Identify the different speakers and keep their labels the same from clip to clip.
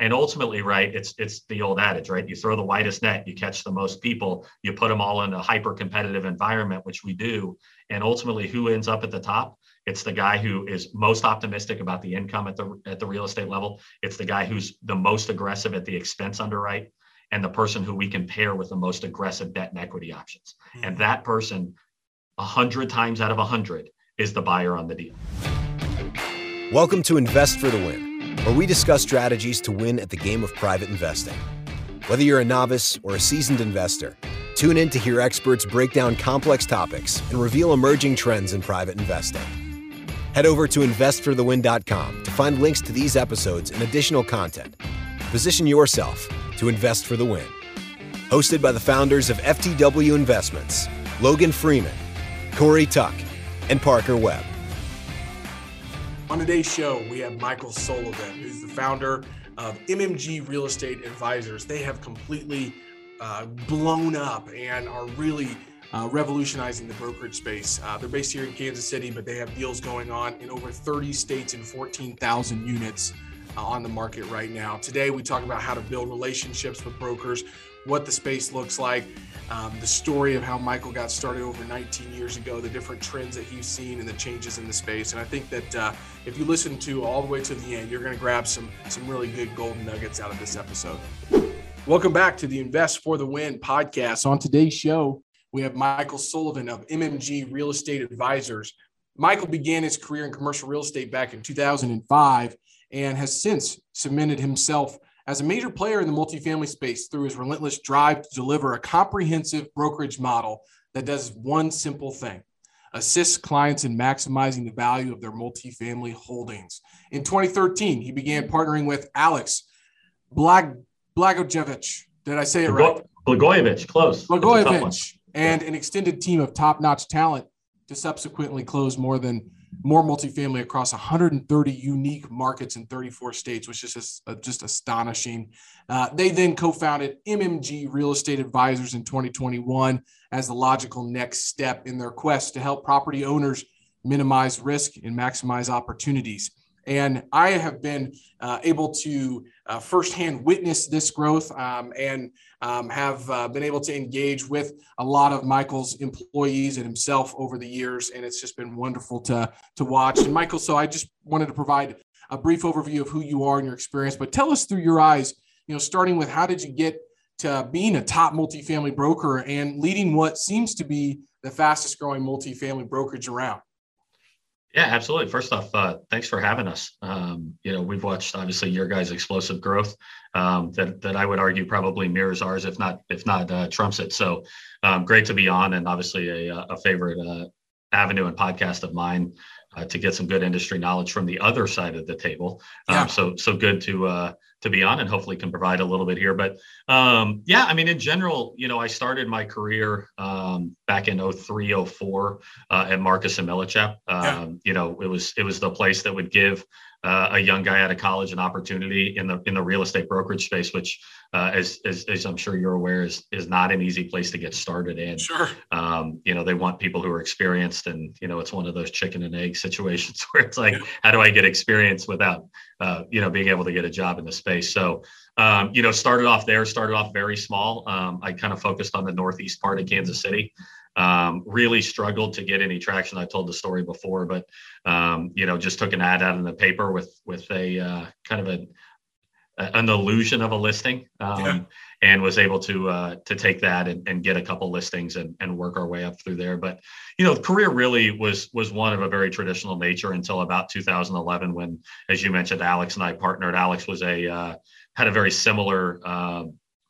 Speaker 1: and ultimately, right, it's it's the old adage, right? You throw the widest net, you catch the most people, you put them all in a hyper competitive environment, which we do, and ultimately, who ends up at the top? It's the guy who is most optimistic about the income at the at the real estate level. It's the guy who's the most aggressive at the expense underwrite, and the person who we can pair with the most aggressive debt and equity options. Mm-hmm. And that person, a hundred times out of a hundred, is the buyer on the deal.
Speaker 2: Welcome to Invest for the Win, where we discuss strategies to win at the game of private investing. Whether you're a novice or a seasoned investor, tune in to hear experts break down complex topics and reveal emerging trends in private investing. Head over to investforthewin.com to find links to these episodes and additional content. Position yourself to invest for the win. Hosted by the founders of FTW Investments, Logan Freeman, Corey Tuck, and Parker Webb.
Speaker 3: On today's show, we have Michael Sullivan, who's the founder of MMG Real Estate Advisors. They have completely uh, blown up and are really uh, revolutionizing the brokerage space. Uh, they're based here in Kansas City, but they have deals going on in over 30 states and 14,000 units uh, on the market right now. Today, we talk about how to build relationships with brokers, what the space looks like, um, the story of how Michael got started over 19 years ago, the different trends that he's seen, and the changes in the space. And I think that uh, if you listen to all the way to the end, you're going to grab some some really good golden nuggets out of this episode. Welcome back to the Invest for the Win podcast. On today's show, we have Michael Sullivan of MMG Real Estate Advisors. Michael began his career in commercial real estate back in 2005 and has since cemented himself as a major player in the multifamily space through his relentless drive to deliver a comprehensive brokerage model that does one simple thing assists clients in maximizing the value of their multifamily holdings. In 2013, he began partnering with Alex Blag- Blagojevich. Did I say it right?
Speaker 1: Blagojevich, close.
Speaker 3: Blagojevich, and an extended team of top notch talent to subsequently close more than more multifamily across 130 unique markets in 34 states, which is just, uh, just astonishing. Uh, they then co founded MMG Real Estate Advisors in 2021 as the logical next step in their quest to help property owners minimize risk and maximize opportunities. And I have been uh, able to uh, firsthand witness this growth um, and um, have uh, been able to engage with a lot of Michael's employees and himself over the years. And it's just been wonderful to, to watch. And Michael, so I just wanted to provide a brief overview of who you are and your experience, but tell us through your eyes, you know, starting with how did you get to being a top multifamily broker and leading what seems to be the fastest growing multifamily brokerage around?
Speaker 1: Yeah, absolutely. First off, uh, thanks for having us. Um, you know, we've watched obviously your guys' explosive growth um, that that I would argue probably mirrors ours, if not if not uh, trumps it. So um, great to be on, and obviously a, a favorite uh, avenue and podcast of mine uh, to get some good industry knowledge from the other side of the table. Um, yeah. So so good to uh, to be on and hopefully can provide a little bit here. But um, yeah, I mean, in general, you know, I started my career um, back in 03, 04 uh, at Marcus and Millichap. Um, yeah. You know, it was it was the place that would give uh, a young guy out of college an opportunity in the in the real estate brokerage space, which, uh, as, as, as I'm sure you're aware, is is not an easy place to get started in.
Speaker 3: Sure.
Speaker 1: Um, you know, they want people who are experienced, and you know, it's one of those chicken and egg situations where it's like, yeah. how do I get experience without, uh, you know, being able to get a job in the space? So, um, you know, started off there, started off very small. Um, I kind of focused on the northeast part of Kansas City. Um, really struggled to get any traction. I told the story before, but um, you know, just took an ad out in the paper with with a uh, kind of a an illusion of a listing, um, yeah. and was able to uh, to take that and, and get a couple listings and, and work our way up through there. But you know, career really was was one of a very traditional nature until about 2011, when, as you mentioned, Alex and I partnered. Alex was a uh, had a very similar uh,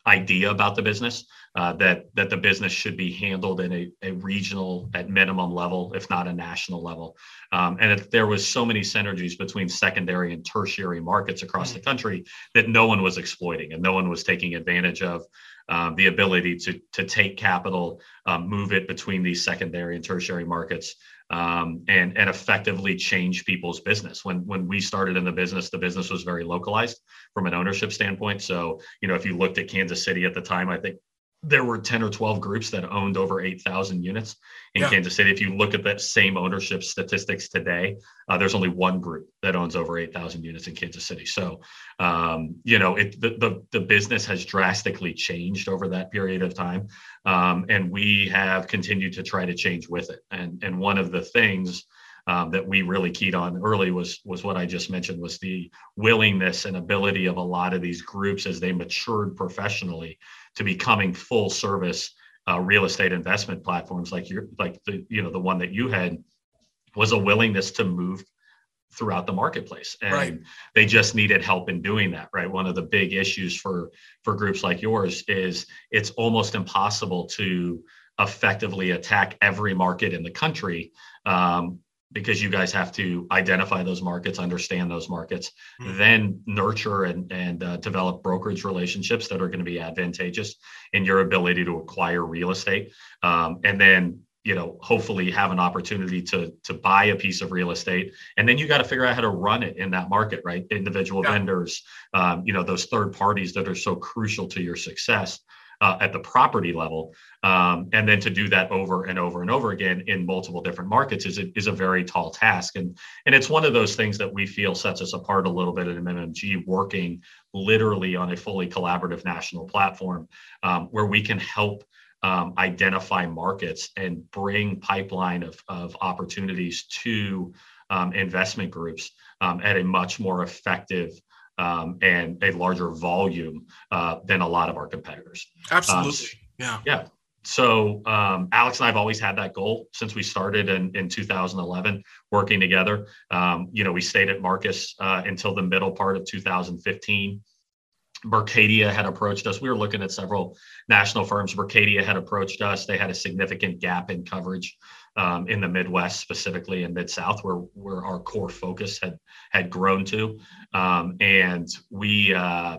Speaker 1: idea about the business uh, that that the business should be handled in a, a regional at minimum level if not a national level um, and if there was so many synergies between secondary and tertiary markets across the country that no one was exploiting and no one was taking advantage of um, the ability to to take capital um, move it between these secondary and tertiary markets um, and and effectively change people's business. When when we started in the business, the business was very localized from an ownership standpoint. So you know, if you looked at Kansas City at the time, I think there were 10 or 12 groups that owned over 8,000 units in yeah. Kansas City. If you look at that same ownership statistics today, uh, there's only one group that owns over 8,000 units in Kansas City. So, um, you know, it, the, the, the, business has drastically changed over that period of time. Um, and we have continued to try to change with it. And, and one of the things um, that we really keyed on early was was what I just mentioned was the willingness and ability of a lot of these groups as they matured professionally to becoming full service uh, real estate investment platforms like your like the you know the one that you had was a willingness to move throughout the marketplace and right. they just needed help in doing that right one of the big issues for for groups like yours is it's almost impossible to effectively attack every market in the country um, because you guys have to identify those markets, understand those markets, mm-hmm. then nurture and, and uh, develop brokerage relationships that are going to be advantageous in your ability to acquire real estate. Um, and then, you know, hopefully have an opportunity to, to buy a piece of real estate. And then you got to figure out how to run it in that market, right? Individual yeah. vendors, um, you know, those third parties that are so crucial to your success uh, at the property level. Um, and then to do that over and over and over again in multiple different markets is a, is a very tall task. And, and it's one of those things that we feel sets us apart a little bit at MMG, working literally on a fully collaborative national platform um, where we can help um, identify markets and bring pipeline of, of opportunities to um, investment groups um, at a much more effective um, and a larger volume uh, than a lot of our competitors.
Speaker 3: Absolutely. Um, yeah.
Speaker 1: Yeah. So um, Alex and I have always had that goal since we started in, in 2011 working together. Um, you know, we stayed at Marcus uh, until the middle part of 2015. Berkadia had approached us. We were looking at several national firms. Berkadia had approached us. They had a significant gap in coverage um, in the Midwest, specifically in Mid South, where where our core focus had had grown to, um, and we. Uh,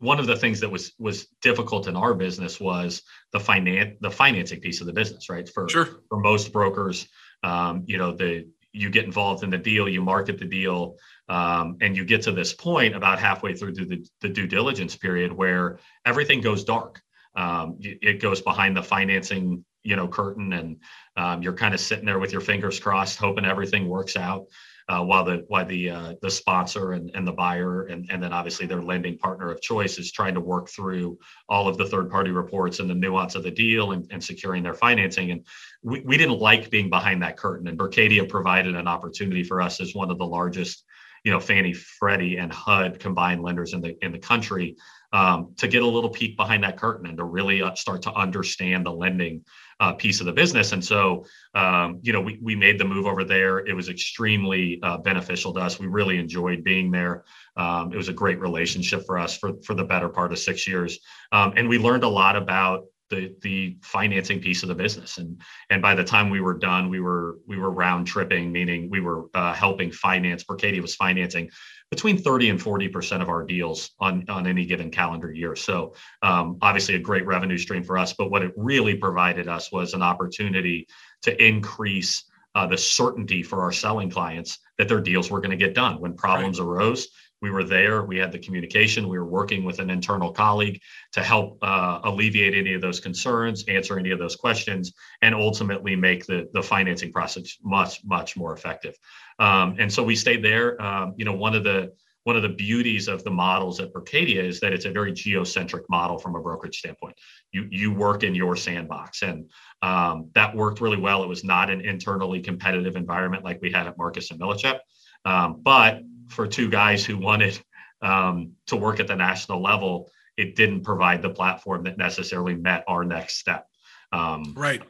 Speaker 1: one of the things that was was difficult in our business was the finance the financing piece of the business, right? For
Speaker 3: sure.
Speaker 1: for most brokers, um, you know, the you get involved in the deal, you market the deal, um, and you get to this point about halfway through the, the due diligence period where everything goes dark. Um, it goes behind the financing you know curtain and um, you're kind of sitting there with your fingers crossed hoping everything works out uh, while the while the uh, the sponsor and, and the buyer and, and then obviously their lending partner of choice is trying to work through all of the third party reports and the nuance of the deal and, and securing their financing. And we, we didn't like being behind that curtain and Berkadia provided an opportunity for us as one of the largest you know Fannie Freddie and HUD combined lenders in the in the country um, to get a little peek behind that curtain and to really uh, start to understand the lending uh, piece of the business. And so, um, you know, we, we made the move over there. It was extremely uh, beneficial to us. We really enjoyed being there. Um, it was a great relationship for us for, for the better part of six years. Um, and we learned a lot about the the financing piece of the business. And and by the time we were done we were we were round tripping meaning we were uh, helping finance Berkadia was financing between 30 and 40 percent of our deals on on any given calendar year. So um, obviously a great revenue stream for us but what it really provided us was an opportunity to increase uh, the certainty for our selling clients that their deals were going to get done when problems right. arose we were there we had the communication we were working with an internal colleague to help uh, alleviate any of those concerns answer any of those questions and ultimately make the, the financing process much much more effective um, and so we stayed there um, you know one of the one of the beauties of the models at Berkadia is that it's a very geocentric model from a brokerage standpoint. You you work in your sandbox, and um, that worked really well. It was not an internally competitive environment like we had at Marcus and Millichap, um, but for two guys who wanted um, to work at the national level, it didn't provide the platform that necessarily met our next step.
Speaker 3: Um, right.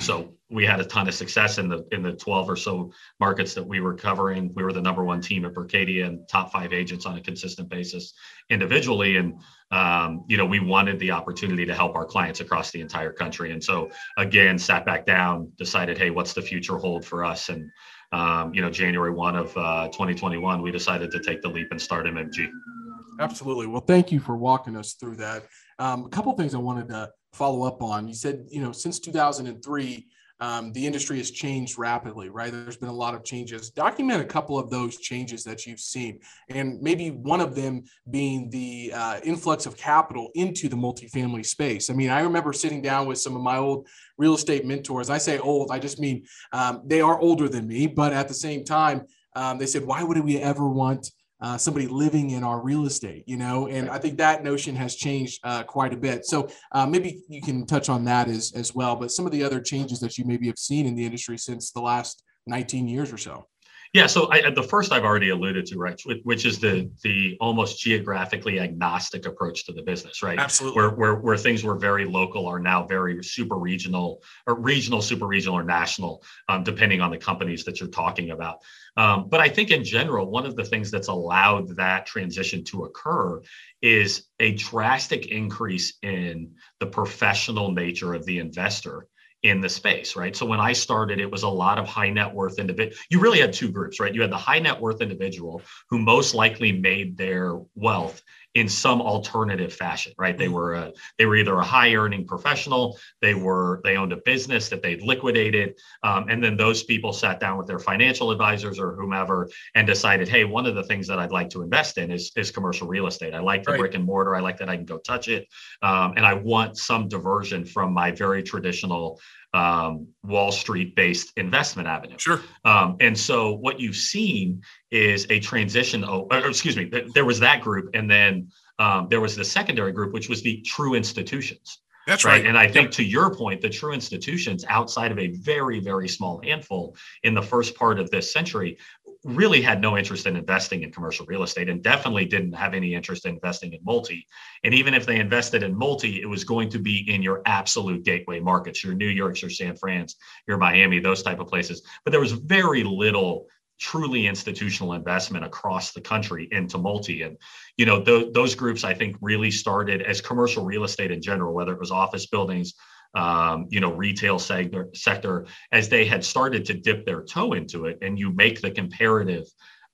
Speaker 1: So we had a ton of success in the in the 12 or so markets that we were covering. We were the number one team at Berkadia and top five agents on a consistent basis individually. And um, you know, we wanted the opportunity to help our clients across the entire country. And so again, sat back down, decided, hey, what's the future hold for us? And um, you know, January 1 of uh, 2021, we decided to take the leap and start MMG.
Speaker 3: Absolutely. Well, thank you for walking us through that. Um, a couple things I wanted to follow up on. You said, you know, since 2003, um, the industry has changed rapidly, right? There's been a lot of changes. Document a couple of those changes that you've seen, and maybe one of them being the uh, influx of capital into the multifamily space. I mean, I remember sitting down with some of my old real estate mentors. I say old, I just mean um, they are older than me, but at the same time, um, they said, why would we ever want uh, somebody living in our real estate, you know, and I think that notion has changed uh, quite a bit. So uh, maybe you can touch on that as, as well, but some of the other changes that you maybe have seen in the industry since the last 19 years or so.
Speaker 1: Yeah, so I, the first I've already alluded to, right, which is the the almost geographically agnostic approach to the business, right?
Speaker 3: Absolutely.
Speaker 1: Where where, where things were very local are now very super regional, or regional, super regional, or national, um, depending on the companies that you're talking about. Um, but I think in general, one of the things that's allowed that transition to occur is a drastic increase in the professional nature of the investor in the space, right? So when I started, it was a lot of high net worth individual. You really had two groups, right? You had the high net worth individual who most likely made their wealth in some alternative fashion, right? They were a, they were either a high earning professional, they were they owned a business that they'd liquidated, um, and then those people sat down with their financial advisors or whomever and decided, hey, one of the things that I'd like to invest in is is commercial real estate. I like the right. brick and mortar. I like that I can go touch it, um, and I want some diversion from my very traditional um, Wall Street based investment avenue.
Speaker 3: Sure.
Speaker 1: Um, and so what you've seen is a transition. Oh, or, excuse me, there was that group. And then um, there was the secondary group, which was the true institutions.
Speaker 3: That's right. right.
Speaker 1: And I think yep. to your point, the true institutions outside of a very, very small handful in the first part of this century really had no interest in investing in commercial real estate and definitely didn't have any interest in investing in multi. And even if they invested in multi, it was going to be in your absolute gateway markets, your New York's, your San Fran's, your Miami, those type of places. But there was very little truly institutional investment across the country into multi. And you know th- those groups i think really started as commercial real estate in general whether it was office buildings um, you know, retail sector, sector as they had started to dip their toe into it, and you make the comparative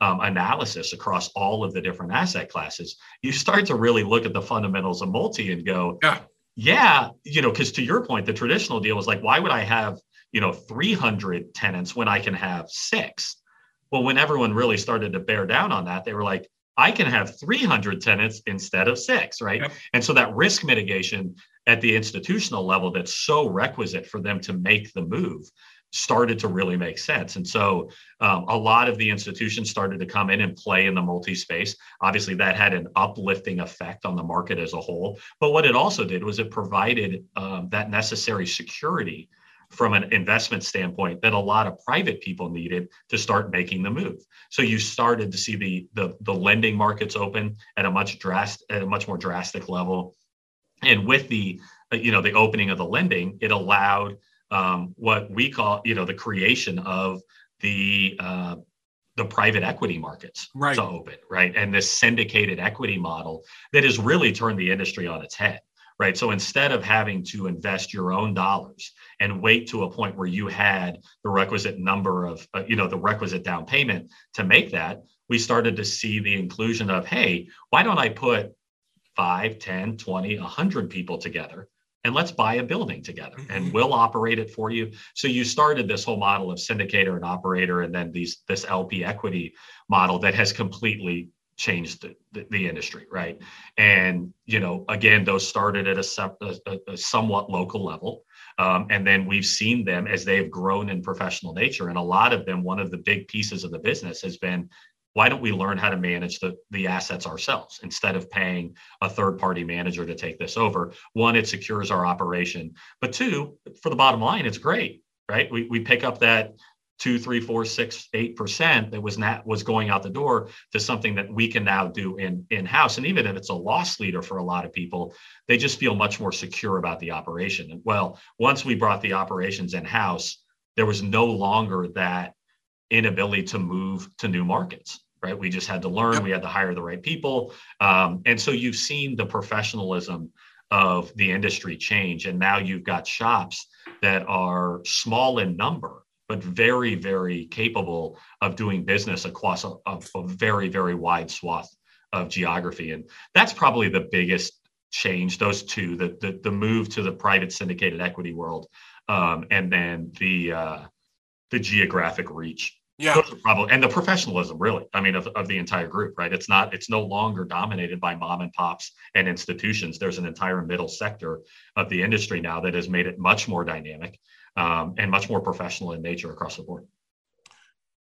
Speaker 1: um, analysis across all of the different asset classes, you start to really look at the fundamentals of multi and go, yeah, yeah you know, because to your point, the traditional deal was like, why would I have, you know, 300 tenants when I can have six? Well, when everyone really started to bear down on that, they were like, I can have 300 tenants instead of six, right? Yep. And so that risk mitigation at the institutional level that's so requisite for them to make the move started to really make sense. And so um, a lot of the institutions started to come in and play in the multi space. Obviously, that had an uplifting effect on the market as a whole. But what it also did was it provided um, that necessary security from an investment standpoint that a lot of private people needed to start making the move. So you started to see the the, the lending markets open at a much drastic at a much more drastic level and with the you know the opening of the lending it allowed um, what we call you know the creation of the uh, the private equity markets
Speaker 3: right.
Speaker 1: to open right and this syndicated equity model that has really turned the industry on its head right so instead of having to invest your own dollars and wait to a point where you had the requisite number of uh, you know the requisite down payment to make that we started to see the inclusion of hey why don't i put 5, 10, 20, 100 people together and let's buy a building together and mm-hmm. we'll operate it for you. So you started this whole model of syndicator and operator and then these this LP equity model that has completely changed the, the, the industry, right? And you know, again, those started at a, a, a somewhat local level. Um, and then we've seen them as they've grown in professional nature. And a lot of them, one of the big pieces of the business has been why don't we learn how to manage the, the assets ourselves instead of paying a third party manager to take this over? One, it secures our operation. But two, for the bottom line, it's great, right? We, we pick up that two, three, four, six, eight percent that was not was going out the door to something that we can now do in in house. And even if it's a loss leader for a lot of people, they just feel much more secure about the operation. And well, once we brought the operations in house, there was no longer that inability to move to new markets right? We just had to learn, we had to hire the right people. Um, and so you've seen the professionalism of the industry change. And now you've got shops that are small in number, but very, very capable of doing business across a, a, a very, very wide swath of geography. And that's probably the biggest change, those two, the, the, the move to the private syndicated equity world um, and then the uh, the geographic reach.
Speaker 3: Yeah,
Speaker 1: probably and the professionalism, really. I mean, of, of the entire group, right? It's not. It's no longer dominated by mom and pops and institutions. There's an entire middle sector of the industry now that has made it much more dynamic um, and much more professional in nature across the board.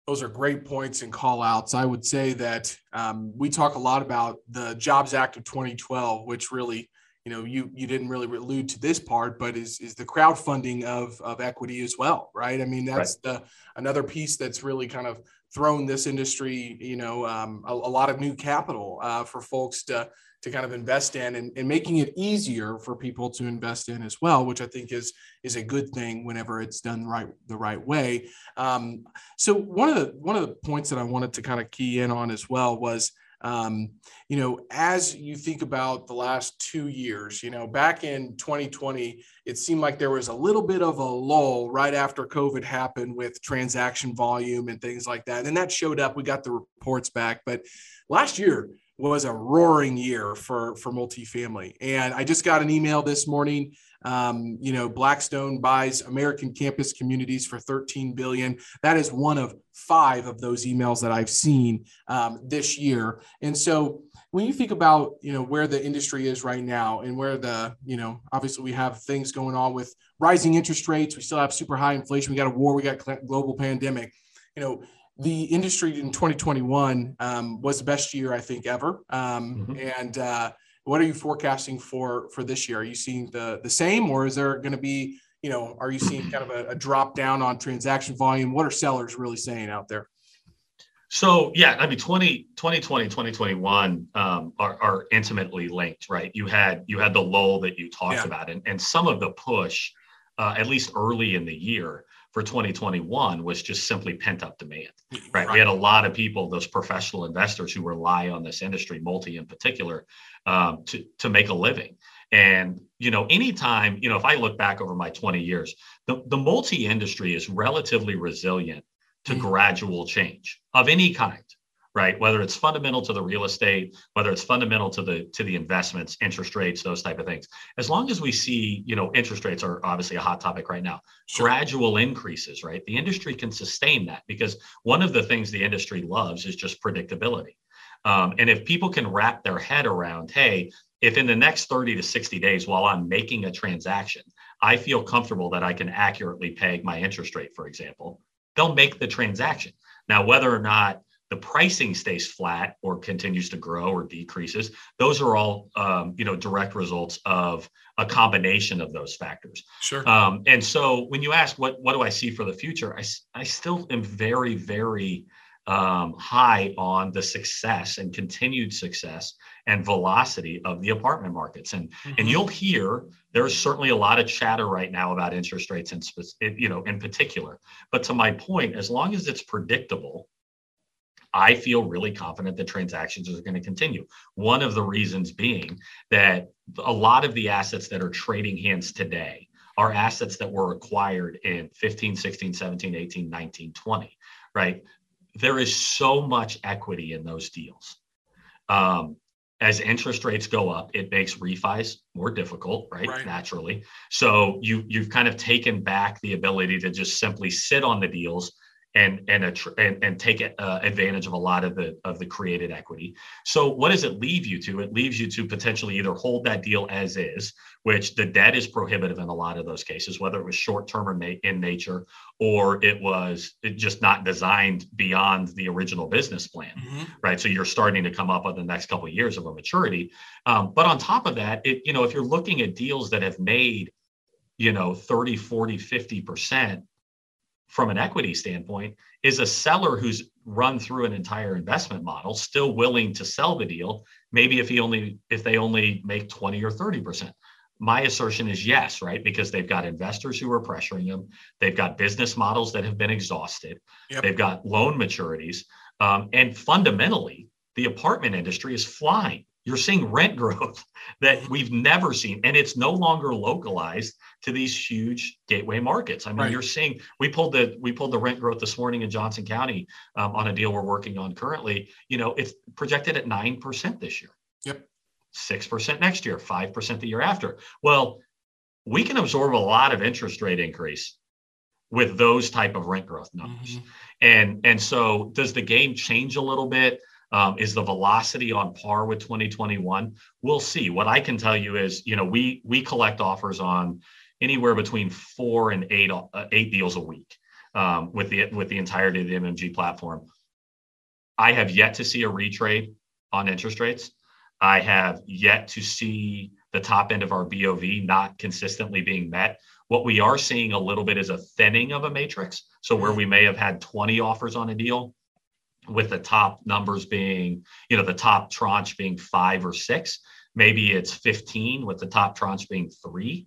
Speaker 3: Those are great points and call outs. I would say that um, we talk a lot about the Jobs Act of 2012, which really you know you you didn't really allude to this part but is is the crowdfunding of of equity as well right i mean that's right. the another piece that's really kind of thrown this industry you know um, a, a, lot of new capital uh, for folks to to kind of invest in and, and making it easier for people to invest in as well which i think is is a good thing whenever it's done right the right way um, so one of the one of the points that i wanted to kind of key in on as well was um, you know, as you think about the last two years, you know, back in 2020, it seemed like there was a little bit of a lull right after COVID happened with transaction volume and things like that. And that showed up. We got the reports back. But last year, was a roaring year for for multifamily. And I just got an email this morning um, you know, Blackstone buys American campus communities for 13 billion. That is one of five of those emails that I've seen um, this year. And so when you think about you know where the industry is right now and where the you know obviously we have things going on with rising interest rates we still have super high inflation we got a war we got global pandemic you know the industry in 2021 um, was the best year i think ever um, mm-hmm. and uh, what are you forecasting for for this year? Are you seeing the the same, or is there going to be you know are you seeing kind of a, a drop down on transaction volume? What are sellers really saying out there?
Speaker 1: So yeah, I mean, 20, 2020, 2021 um, are, are, intimately linked, right? You had you had the lull that you talked yeah. about, and, and some of the push, uh, at least early in the year, for 2021 was just simply pent up demand, right? right? We had a lot of people, those professional investors who rely on this industry, multi in particular, um, to, to make a living. And, you know, anytime, you know, if I look back over my 20 years, the, the multi industry is relatively resilient to mm-hmm. gradual change of any kind right? Whether it's fundamental to the real estate whether it's fundamental to the to the investments interest rates those type of things. As long as we see you know interest rates are obviously a hot topic right now sure. gradual increases right? The industry can sustain that because one of the things the industry loves is just predictability. Um, and if people can wrap their head around hey if in the next 30 to 60 days while i'm making a transaction i feel comfortable that i can accurately peg my interest rate for example they'll make the transaction. Now whether or not the pricing stays flat or continues to grow or decreases those are all um, you know direct results of a combination of those factors.
Speaker 3: Sure.
Speaker 1: Um, and so when you ask what what do i see for the future? I, I still am very very um, high on the success and continued success and velocity of the apartment markets. And mm-hmm. and you'll hear there's certainly a lot of chatter right now about interest rates and you know in particular. But to my point as long as it's predictable I feel really confident that transactions are going to continue. One of the reasons being that a lot of the assets that are trading hands today are assets that were acquired in 15, 16, 17, 18, 19, 20, right? There is so much equity in those deals. Um, as interest rates go up, it makes refis more difficult, right? right? Naturally. So you you've kind of taken back the ability to just simply sit on the deals and and, a, and, and take uh, advantage of a lot of the of the created equity. So what does it leave you to? It leaves you to potentially either hold that deal as is, which the debt is prohibitive in a lot of those cases, whether it was short term or in nature, or it was just not designed beyond the original business plan, mm-hmm. right? So you're starting to come up on the next couple of years of a maturity. Um, but on top of that, it you know if you're looking at deals that have made you know 30 40 50 percent from an equity standpoint is a seller who's run through an entire investment model still willing to sell the deal maybe if he only if they only make 20 or 30 percent. My assertion is yes right? Because they've got investors who are pressuring them. They've got business models that have been exhausted. Yep. they've got loan maturities. Um, and fundamentally the apartment industry is flying. You're seeing rent growth that we've never seen, and it's no longer localized to these huge gateway markets. I mean, right. you're seeing we pulled the we pulled the rent growth this morning in Johnson County um, on a deal we're working on currently. You know, it's projected at nine percent this year.
Speaker 3: Yep.
Speaker 1: Six percent next year, five percent the year after. Well, we can absorb a lot of interest rate increase with those type of rent growth numbers. Mm-hmm. And and so does the game change a little bit? Um, is the velocity on par with 2021? We'll see. What I can tell you is, you know, we we collect offers on anywhere between four and eight uh, eight deals a week um, with the with the entirety of the MMG platform. I have yet to see a retrade on interest rates. I have yet to see the top end of our BOV not consistently being met. What we are seeing a little bit is a thinning of a matrix. So where we may have had 20 offers on a deal, with the top numbers being, you know, the top tranche being five or six. Maybe it's 15 with the top tranche being three.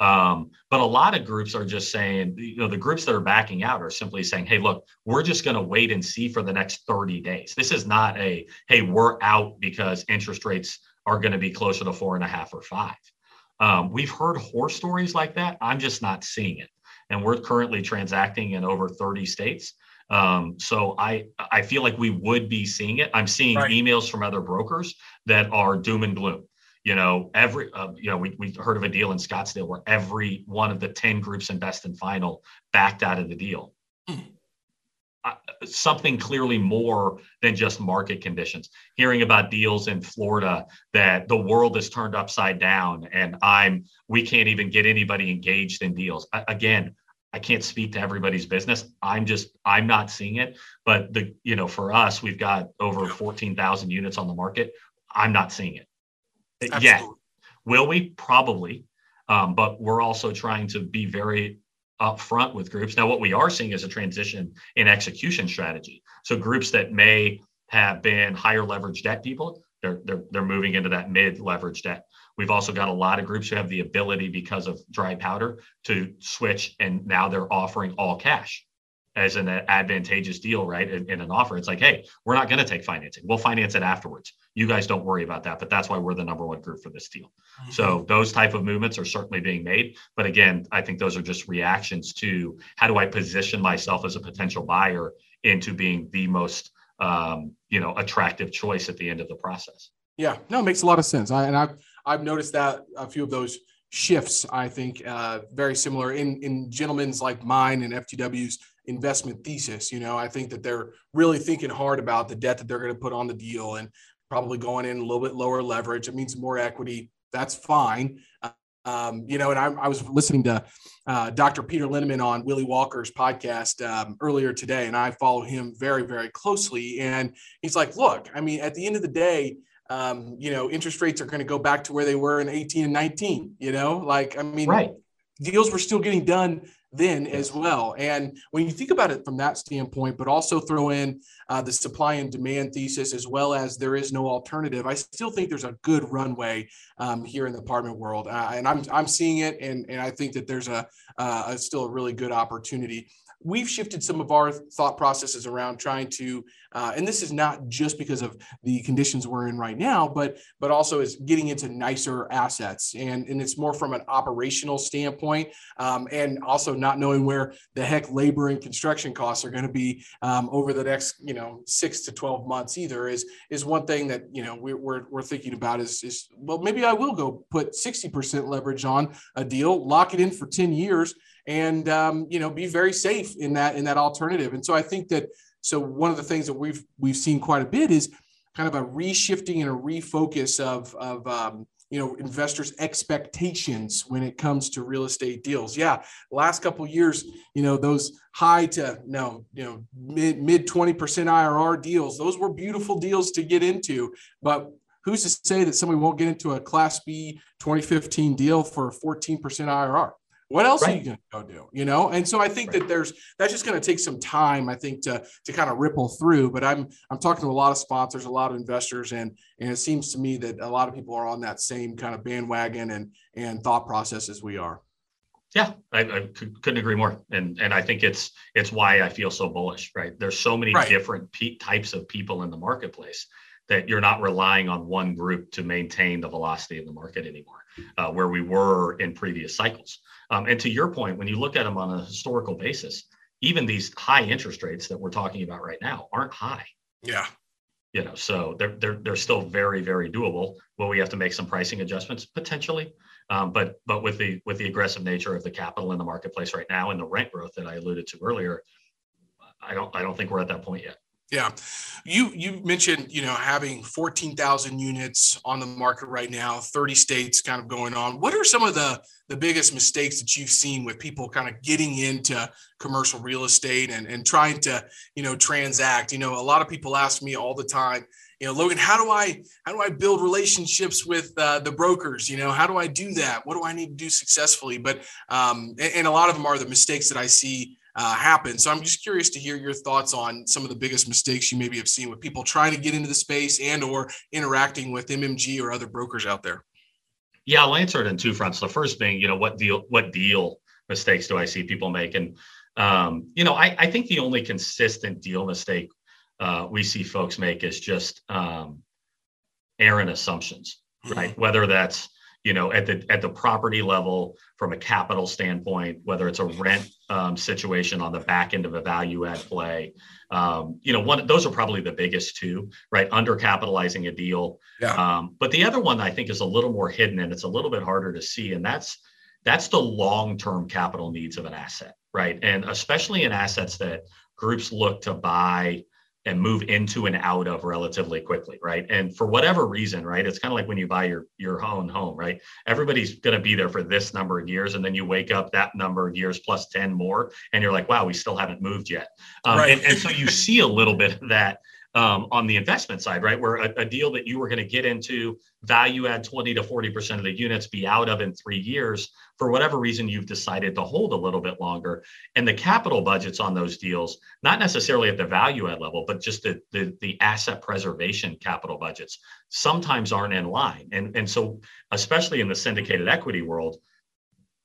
Speaker 1: Um, but a lot of groups are just saying, you know, the groups that are backing out are simply saying, hey, look, we're just going to wait and see for the next 30 days. This is not a, hey, we're out because interest rates are going to be closer to four and a half or five. Um, we've heard horror stories like that. I'm just not seeing it. And we're currently transacting in over 30 states. Um, so I I feel like we would be seeing it. I'm seeing right. emails from other brokers that are doom and gloom. You know, every uh, you know we we heard of a deal in Scottsdale where every one of the ten groups in best and final backed out of the deal. Hmm. Uh, something clearly more than just market conditions. Hearing about deals in Florida that the world is turned upside down, and I'm we can't even get anybody engaged in deals. I, again, I can't speak to everybody's business. I'm just I'm not seeing it. But the you know for us, we've got over fourteen thousand units on the market. I'm not seeing it Absolutely. yet. Will we? Probably. Um, but we're also trying to be very upfront with groups. Now, what we are seeing is a transition in execution strategy. So groups that may have been higher leverage debt people, they're they're, they're moving into that mid leverage debt. We've also got a lot of groups who have the ability because of dry powder to switch, and now they're offering all cash as an advantageous deal, right? In, in an offer, it's like, hey, we're not going to take financing. We'll finance it afterwards. You guys don't worry about that, but that's why we're the number one group for this deal. Mm-hmm. So those type of movements are certainly being made. But again, I think those are just reactions to how do I position myself as a potential buyer into being the most, um, you know, attractive choice at the end of the process.
Speaker 3: Yeah, no, it makes a lot of sense. I, and I've I've noticed that a few of those shifts. I think uh, very similar in in gentlemen's like mine and FTW's investment thesis. You know, I think that they're really thinking hard about the debt that they're going to put on the deal and probably going in a little bit lower leverage. It means more equity. That's fine. Um, you know, and I, I was listening to uh, Dr. Peter Linneman on Willy Walker's podcast um, earlier today, and I follow him very, very closely. And he's like, look, I mean, at the end of the day, um, you know, interest rates are going to go back to where they were in 18 and 19, you know, like, I mean,
Speaker 1: right.
Speaker 3: deals were still getting done then as well. And when you think about it from that standpoint, but also throw in uh, the supply and demand thesis as well as there is no alternative, I still think there's a good runway um, here in the apartment world, uh, and I'm I'm seeing it, and and I think that there's a, uh, a still a really good opportunity we've shifted some of our thought processes around trying to uh, and this is not just because of the conditions we're in right now but but also is getting into nicer assets. And and it's more from an operational standpoint um, and also not knowing where the heck labor and construction costs are going to be um, over the next you know six to 12 months either is is one thing that you know we're, we're, we're thinking about is, is well maybe i will go put 60% leverage on a deal lock it in for 10 years and um, you know be very safe in that in that alternative. And so I think that so one of the things that we've we've seen quite a bit is kind of a reshifting and a refocus of of um, you know investors expectations when it comes to real estate deals. Yeah last couple years you know those high to no you know mid mid 20% irr deals those were beautiful deals to get into. But who's to say that somebody won't get into a class b 2015 deal for a 14% irr what else right. are you going to go do? You know, and so I think right. that there's that's just going to take some time. I think to to kind of ripple through. But I'm I'm talking to a lot of sponsors, a lot of investors, and and it seems to me that a lot of people are on that same kind of bandwagon and and thought process as we are.
Speaker 1: Yeah, I, I couldn't agree more, and and I think it's it's why I feel so bullish. Right, there's so many right. different pe- types of people in the marketplace that you're not relying on one group to maintain the velocity of the market anymore, uh, where we were in previous cycles. Um, and to your point, when you look at them on a historical basis, even these high interest rates that we're talking about right now aren't high.
Speaker 3: Yeah.
Speaker 1: you know, so they're they're they're still very very doable. Will we have to make some pricing adjustments potentially? Um, but but with the with the aggressive nature of the capital in the marketplace right now and the rent growth that I alluded to earlier, I don't I don't think we're at that point yet.
Speaker 3: Yeah, you you mentioned you know having fourteen thousand units on the market right now, thirty states kind of going on. What are some of the the biggest mistakes that you've seen with people kind of getting into commercial real estate and and trying to you know transact? You know, a lot of people ask me all the time, you know, Logan, how do I how do I build relationships with uh, the brokers? You know, how do I do that? What do I need to do successfully? But um, and, and a lot of them are the mistakes that I see uh, happen. So I'm just curious to hear your thoughts on some of the biggest mistakes you maybe have seen with people trying to get into the space and or interacting with MMG or other brokers out there.
Speaker 1: Yeah, I'll answer it in two fronts. The first being, you know, what deal what deal mistakes do I see people make? And um, you know, I, I think the only consistent deal mistake uh, we see folks make is just um, errant assumptions, right? Mm-hmm. Whether that's you know at the at the property level from a capital standpoint whether it's a rent um, situation on the back end of a value add play. Um, you know one those are probably the biggest two right? Undercapitalizing a deal. Yeah. Um, but the other one i think is a little more hidden and it's a little bit harder to see and that's that's the long-term capital needs of an asset right? And especially in assets that groups look to buy and move into and out of relatively quickly right? And for whatever reason right it's kind of like when you buy your your own home right? Everybody's going to be there for this number of years and then you wake up that number of years plus 10 more and you're like wow we still haven't moved yet. Um, right. and, and so you see a little bit of that um, on the investment side, right? Where a, a deal that you were going to get into, value add 20 to 40% of the units, be out of in three years, for whatever reason, you've decided to hold a little bit longer. And the capital budgets on those deals, not necessarily at the value add level, but just the, the, the asset preservation capital budgets, sometimes aren't in line. And, and so, especially in the syndicated equity world,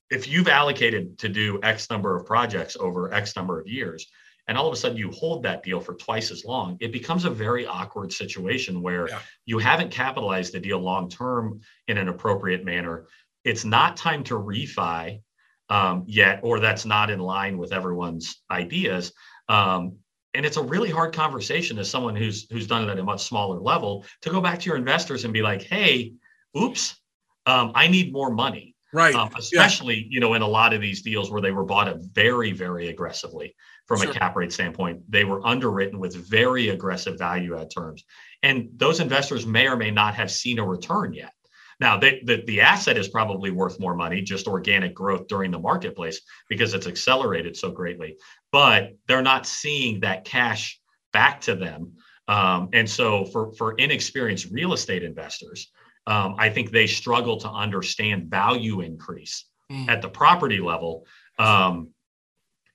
Speaker 1: if you've allocated to do X number of projects over X number of years, and all of a sudden you hold that deal for twice as long, it becomes a very awkward situation where yeah. you haven't capitalized the deal long term in an appropriate manner. It's not time to refi um, yet, or that's not in line with everyone's ideas. Um, and it's a really hard conversation as someone who's who's done it at a much smaller level to go back to your investors and be like, "Hey, oops, um, I need more money."
Speaker 3: Right. Um,
Speaker 1: especially, yeah. you know, in a lot of these deals where they were bought at very, very aggressively from sure. a cap rate standpoint. They were underwritten with very aggressive value add terms. And those investors may or may not have seen a return yet. Now, they, the, the asset is probably worth more money, just organic growth during the marketplace because it's accelerated so greatly, but they're not seeing that cash back to them. Um, and so, for, for inexperienced real estate investors, um, I think they struggle to understand value increase mm. at the property level um,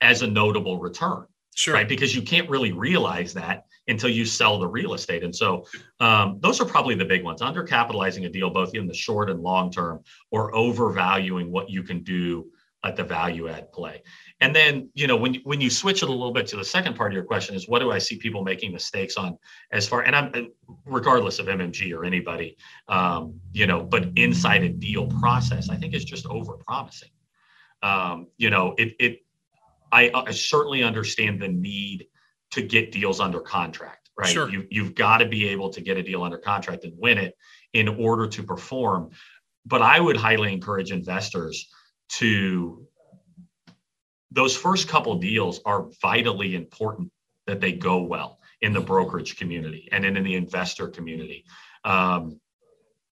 Speaker 1: as a notable return.
Speaker 3: Sure.
Speaker 1: Right. Because you can't really realize that until you sell the real estate. And so um, those are probably the big ones undercapitalizing a deal, both in the short and long term, or overvaluing what you can do at the value add play. And then, you know, when, when you switch it a little bit to the second part of your question is what do I see people making mistakes on as far, and I'm regardless of MMG or anybody, um, you know, but inside a deal process, I think is just over promising. Um, you know, it, it, I, I certainly understand the need to get deals under contract, right?
Speaker 3: Sure.
Speaker 1: You, you've got to be able to get a deal under contract and win it in order to perform. But I would highly encourage investors to those first couple deals are vitally important that they go well in the brokerage community and in, in the investor community. Um,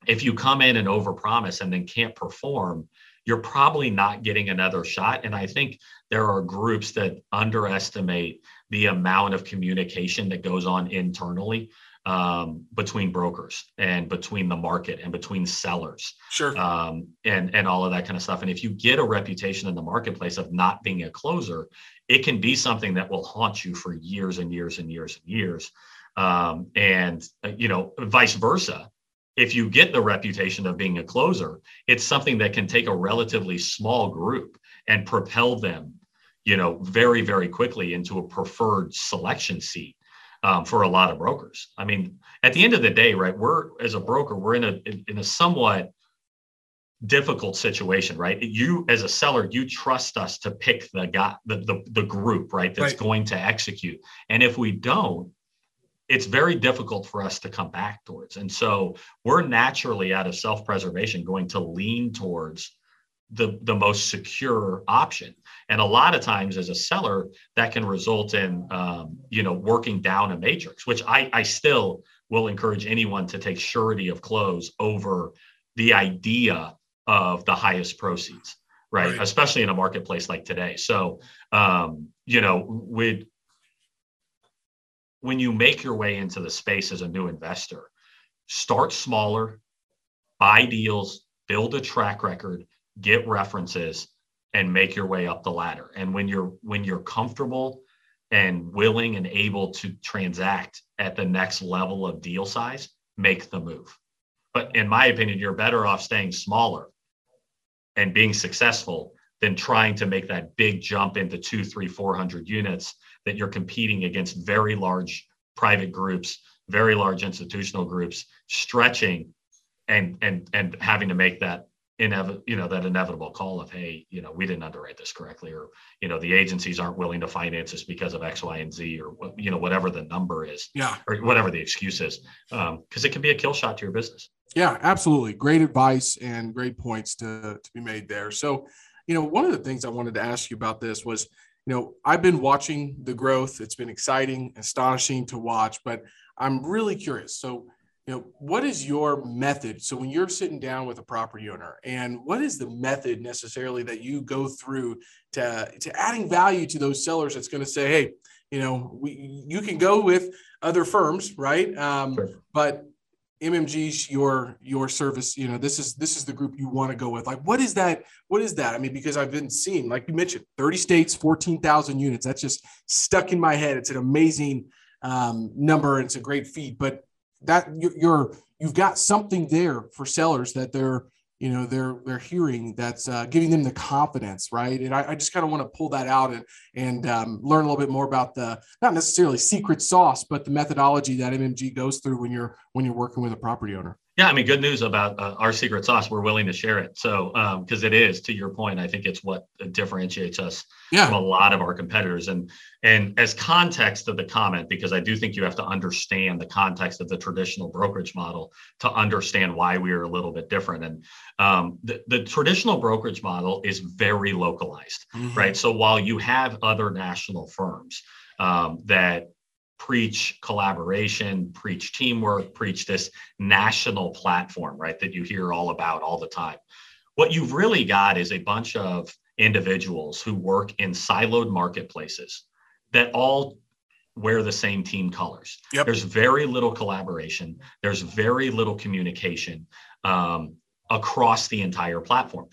Speaker 1: if you come in and overpromise and then can't perform, you're probably not getting another shot. And I think there are groups that underestimate the amount of communication that goes on internally um, between brokers and between the market and between sellers.
Speaker 3: Sure.
Speaker 1: Um, and and all of that kind of stuff. And if you get a reputation in the marketplace of not being a closer, it can be something that will haunt you for years and years and years and years. Um, and uh, you know, vice versa. If you get the reputation of being a closer, it's something that can take a relatively small group and propel them, you know, very very quickly into a preferred selection seat um, for a lot of brokers. I mean, at the end of the day, right? We're as a broker, we're in a in a somewhat difficult situation, right? You as a seller, you trust us to pick the guy, the the, the group, right? That's right. going to execute. And if we don't, it's very difficult for us to come back towards. And so we're naturally out of self preservation going to lean towards the, the most secure option. And a lot of times as a seller, that can result in, um, you know, working down a matrix, which I, I still will encourage anyone to take surety of close over the idea of the highest proceeds, right? right. Especially in a marketplace like today. So, um, you know, with when you make your way into the space as a new investor, start smaller, buy deals, build a track record, get references, and make your way up the ladder. And when you're when you're comfortable and willing and able to transact at the next level of deal size, make the move. But in my opinion, you're better off staying smaller and being successful than trying to make that big jump into two, three, four hundred units that you're competing against very large private groups, very large institutional groups, stretching and and and having to make that inevitable, you know, that inevitable call of, hey, you know, we didn't underwrite this correctly, or you know, the agencies aren't willing to finance this because of X, Y, and Z, or you know, whatever the number is,
Speaker 3: yeah,
Speaker 1: or whatever the excuse is, because um, it can be a kill shot to your business.
Speaker 3: Yeah, absolutely. Great advice and great points to to be made there. So, you know, one of the things I wanted to ask you about this was you know, I've been watching the growth. It's been exciting, astonishing to watch, but I'm really curious. So, you know, what is your method? So when you're sitting down with a property owner and what is the method necessarily that you go through to, to adding value to those sellers that's going to say, Hey, you know, we, you can go with other firms, right? Um, sure. But MMG's your your service. You know, this is this is the group you want to go with. Like, what is that? What is that? I mean, because I've been seeing, like you mentioned, 30 states, 14,000 units. That's just stuck in my head. It's an amazing um, number. And it's a great feat. But that you're, you're you've got something there for sellers that they're you know they're they're hearing that's uh, giving them the confidence right? And i, I just kind of want to pull that out and and um, learn a little bit more about the not necessarily secret sauce but the methodology that mmg goes through when you're when you're working with a property owner
Speaker 1: yeah, I mean, good news about uh, our secret sauce. We're willing to share it. So, because um, it is, to your point, I think it's what differentiates us yeah. from a lot of our competitors. And and as context of the comment, because I do think you have to understand the context of the traditional brokerage model to understand why we are a little bit different. And um, the, the traditional brokerage model is very localized, mm-hmm. right? So while you have other national firms um, that preach collaboration, preach teamwork, preach this national platform, right? That you hear all about all the time. What you've really got is a bunch of individuals who work in siloed marketplaces that all wear the same team colors. Yep. There's very little collaboration, there's very little communication um, across the entire platform.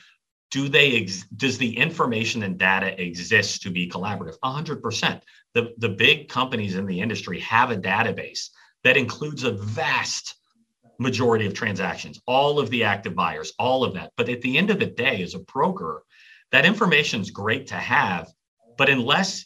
Speaker 1: Do they ex- does the information and data exist to be collaborative? 100% the, the big companies in the industry have a database that includes a vast majority of transactions, all of the active buyers, all of that. But at the end of the day, as a broker, that information is great to have, but unless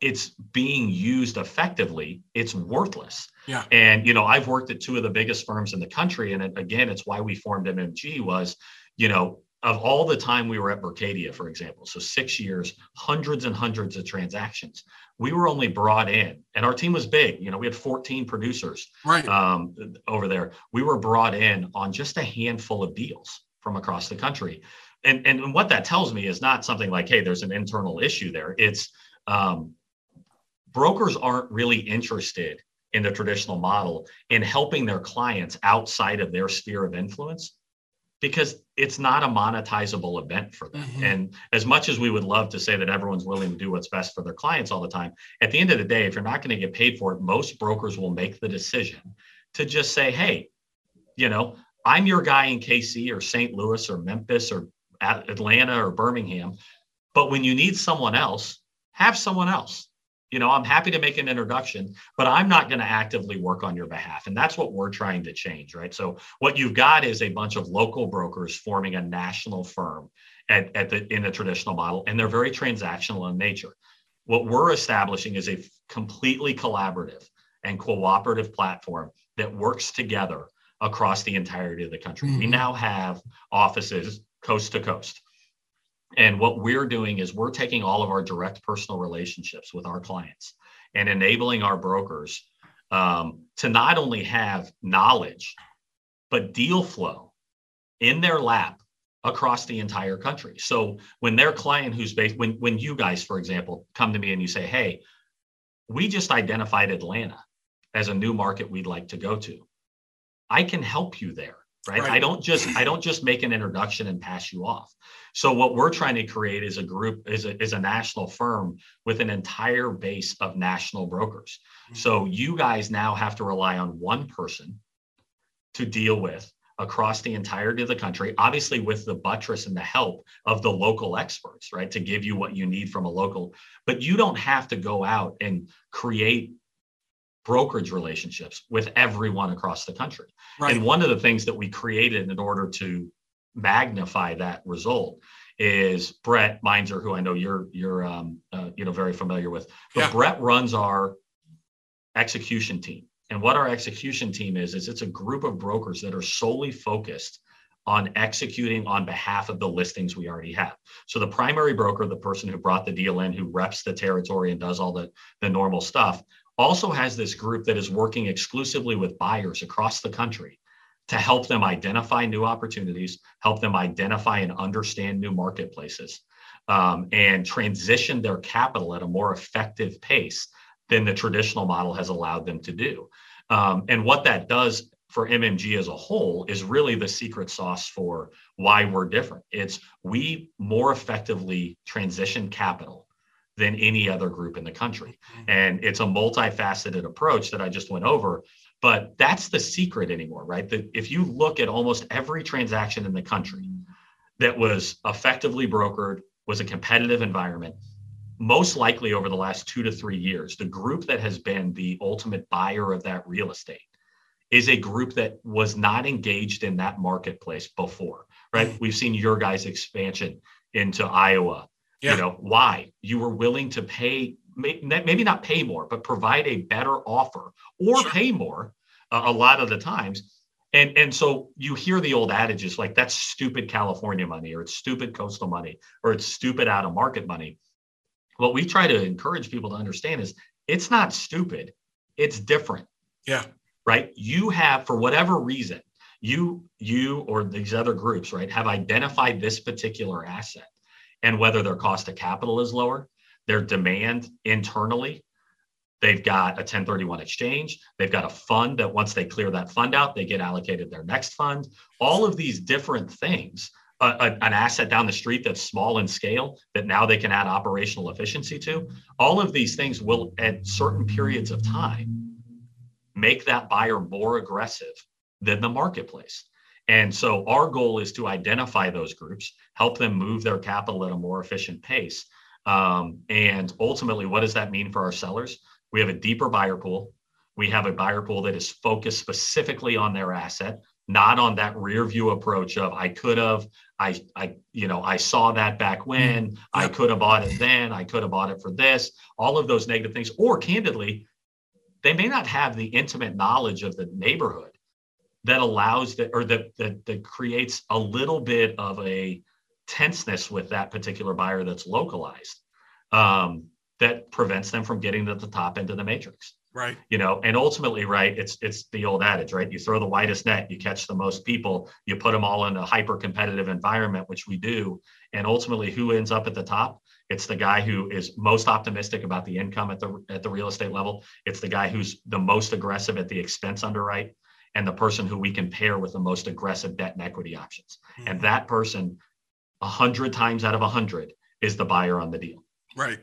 Speaker 1: it's being used effectively, it's worthless.
Speaker 3: Yeah.
Speaker 1: And you know, I've worked at two of the biggest firms in the country, and it, again, it's why we formed MMG. Was you know, of all the time we were at Berkadia, for example, so six years, hundreds and hundreds of transactions, we were only brought in, and our team was big. You know, we had 14 producers
Speaker 3: right.
Speaker 1: um, over there. We were brought in on just a handful of deals from across the country. And, and what that tells me is not something like, hey, there's an internal issue there. It's um, brokers aren't really interested in the traditional model in helping their clients outside of their sphere of influence because it's not a monetizable event for them. Mm-hmm. And as much as we would love to say that everyone's willing to do what's best for their clients all the time, at the end of the day, if you're not going to get paid for it, most brokers will make the decision to just say, hey, you know, I'm your guy in KC or St. Louis or Memphis or Atlanta or Birmingham. But when you need someone else, have someone else you know i'm happy to make an introduction but i'm not going to actively work on your behalf. And that's what we're trying to change right? So what you've got is a bunch of local brokers forming a national firm at, at the in the traditional model and they're very transactional in nature. What we're establishing is a completely collaborative and cooperative platform that works together across the entirety of the country. Mm-hmm. we now have offices coast to coast and what we're doing is we're taking all of our direct personal relationships with our clients and enabling our brokers um, to not only have knowledge, but deal flow in their lap across the entire country. So when their client who's based, when when you guys, for example, come to me and you say, "Hey, we just identified Atlanta as a new market we'd like to go to," I can help you there. Right? right? I don't just I don't just make an introduction and pass you off. So what we're trying to create is a group is a, is a national firm with an entire base of national brokers. Mm-hmm. So you guys now have to rely on one person to deal with across the entirety of the country, obviously with the buttress and the help of the local experts, right, to give you what you need from a local. But you don't have to go out and create brokerage relationships with everyone across the country. Right. And one of the things that we created in order to magnify that result is Brett Meinzer, who I know you're you're um, uh, you know very familiar with. But yeah. Brett runs our execution team. And what our execution team is, is it's a group of brokers that are solely focused on executing on behalf of the listings we already have. So the primary broker, the person who brought the deal in, who reps the territory and does all the, the normal stuff, also has this group that is working exclusively with buyers across the country to help them identify new opportunities, help them identify and understand new marketplaces, um, and transition their capital at a more effective pace than the traditional model has allowed them to do. Um, and what that does for MMG as a whole is really the secret sauce for why we're different. It's we more effectively transition capital than any other group in the country. Mm-hmm. And it's a multifaceted approach that I just went over. But that's the secret anymore, right? That if you look at almost every transaction in the country that was effectively brokered, was a competitive environment, most likely over the last two to three years, the group that has been the ultimate buyer of that real estate is a group that was not engaged in that marketplace before, right? Mm-hmm. We've seen your guys' expansion into Iowa. Yeah. You know, why? You were willing to pay, maybe not pay more, but provide a better offer or sure. pay more uh, a lot of the times. And, and so you hear the old adages like that's stupid California money or it's stupid coastal money or it's stupid out of market money what we try to encourage people to understand is it's not stupid, it's different.
Speaker 3: Yeah.
Speaker 1: Right. You have, for whatever reason, you, you or these other groups, right, have identified this particular asset and whether their cost of capital is lower, their demand internally, they've got a 1031 exchange, they've got a fund that once they clear that fund out, they get allocated their next fund. All of these different things a, a, an asset down the street that's small in scale that now they can add operational efficiency to. All of these things will, at certain periods of time, make that buyer more aggressive than the marketplace. And so our goal is to identify those groups, help them move their capital at a more efficient pace. Um, and ultimately, what does that mean for our sellers? We have a deeper buyer pool. We have a buyer pool that is focused specifically on their asset not on that rear view approach of I could have, I, I, you know, I saw that back when mm-hmm. I could have bought it then, I could have bought it for this, all of those negative things. Or candidly, they may not have the intimate knowledge of the neighborhood that allows that or that, that that creates a little bit of a tenseness with that particular buyer that's localized um, that prevents them from getting to the top end of the matrix.
Speaker 3: Right.
Speaker 1: You know, and ultimately, right, it's it's the old adage, right? You throw the widest net, you catch the most people, you put them all in a hyper competitive environment, which we do. And ultimately, who ends up at the top? It's the guy who is most optimistic about the income at the at the real estate level. It's the guy who's the most aggressive at the expense underwrite, and the person who we can pair with the most aggressive debt and equity options. Mm-hmm. And that person, a hundred times out of a hundred, is the buyer on the deal.
Speaker 3: Right.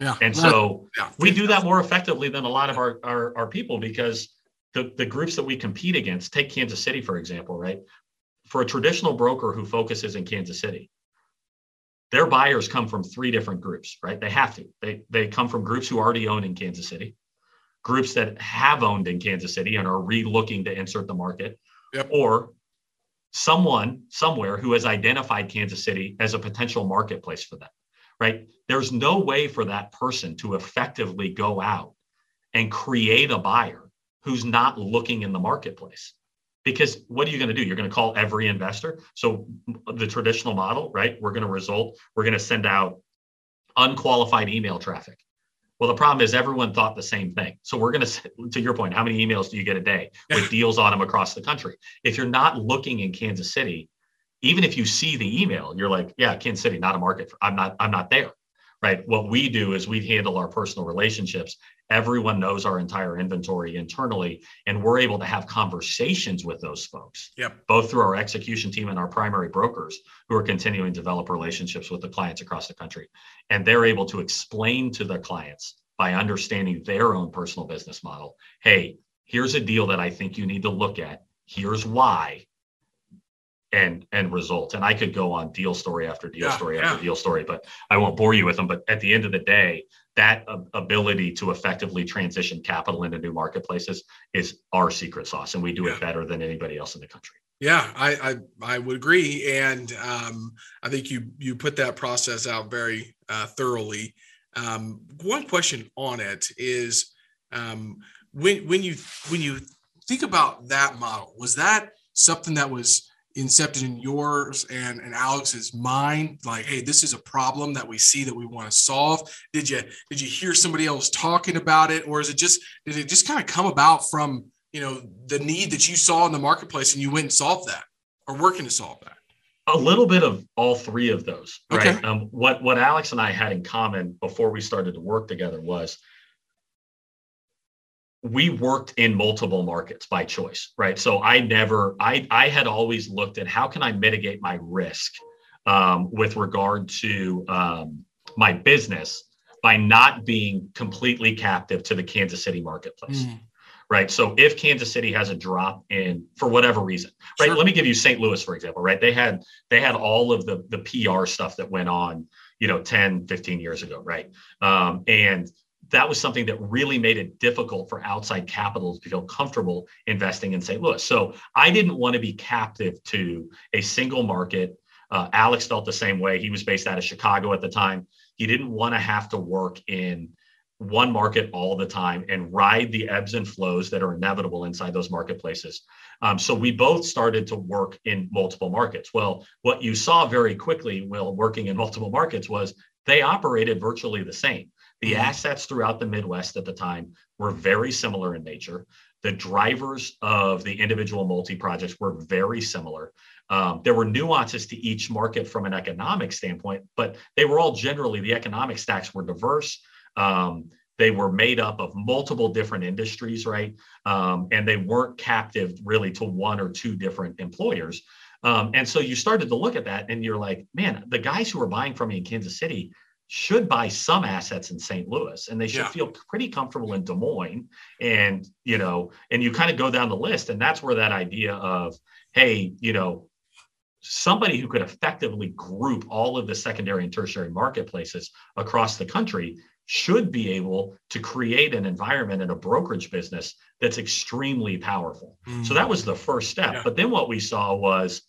Speaker 1: Yeah. And so yeah. we do that more effectively than a lot of our, our, our people because the, the groups that we compete against, take Kansas City, for example, right? For a traditional broker who focuses in Kansas City, their buyers come from three different groups, right? They have to. They, they come from groups who already own in Kansas City, groups that have owned in Kansas City and are re-looking to insert the market, yep. or someone somewhere who has identified Kansas City as a potential marketplace for them right? There's no way for that person to effectively go out and create a buyer who's not looking in the marketplace. Because what are you going to do? You're going to call every investor. So the traditional model, right? We're going to result, we're going to send out unqualified email traffic Well, the problem is everyone thought the same thing. So we're going to, to your point, how many emails do you get a day with deals on them across the country? If you're not looking in Kansas City, even if you see the email, you're like, yeah, Kansas City, not a market. For, I'm not, I'm not there. Right. What we do is we handle our personal relationships. Everyone knows our entire inventory internally, and we're able to have conversations with those folks.
Speaker 3: Yep.
Speaker 1: Both through our execution team and our primary brokers who are continuing to develop relationships with the clients across the country. And they're able to explain to their clients by understanding their own personal business model. Hey, here's a deal that I think you need to look at. Here's why and and results. And I could go on deal story after deal
Speaker 3: Yeah,
Speaker 1: story
Speaker 3: yeah.
Speaker 1: after deal story, but I won't bore you with them. But at the end of the day, that ability to effectively transition capital into new marketplaces is our secret sauce, and we do
Speaker 3: Yeah.
Speaker 1: it better than anybody else in the country.
Speaker 3: Yeah, I, I I would agree, and um, I think you you put that process out very uh, thoroughly. Um, one question on it is um, when when you when you think about that model, was that something that was incepted in yours and, and Alex's mind? Like, hey, this is a problem that we see that we want to solve. Did you did you hear somebody else talking about it, or is it just did it just kind of come about from you know the need that you saw in the marketplace and you went and solved that or working to solve that
Speaker 1: A little bit of all three of those, right?
Speaker 3: Okay.
Speaker 1: Um, what what Alex and I had in common before we started to work together was we worked in multiple markets by choice, right? So I never, I I had always looked at how can I mitigate my risk um, with regard to um, my business by not being completely captive to the Kansas City marketplace
Speaker 3: Mm.
Speaker 1: right? So if Kansas City has a drop in for whatever reason, right?
Speaker 3: Sure.
Speaker 1: Let me give you St. Louis for example, right? They had they had all of the the PR stuff that went on, you know, 10, 15 years ago, right? Um, and that was something that really made it difficult for outside capital to feel comfortable investing in St. Louis. So I didn't want to be captive to a single market. Uh, Alex felt the same way. He was based out of Chicago at the time. He didn't want to have to work in one market all the time and ride the ebbs and flows that are inevitable inside those marketplaces. Um, so we both started to work in multiple markets. Well, what you saw very quickly while working in multiple markets was they operated virtually the same. The
Speaker 3: Mhm.
Speaker 1: assets throughout the Midwest at the time were very similar in nature. The drivers of the individual multi projects were very similar. Um, there were nuances to each market from an economic standpoint, but they were all generally the economic stacks were diverse. Um, they were made up of multiple different industries, right? Um, and they weren't captive really to one or two different employers. Um, and so you started to look at that and you're like, man, the guys who are buying from me in Kansas City should buy some assets in St. Louis and they should
Speaker 3: Yeah.
Speaker 1: feel pretty comfortable in Des Moines. And, you know, and you kind of go down the list. And that's where that idea of, hey, you know, somebody who could effectively group all of the secondary and tertiary marketplaces across the country should be able to create an environment in a brokerage business that's extremely powerful. So that mm. was the first step.
Speaker 3: Yeah.
Speaker 1: But then what we saw was,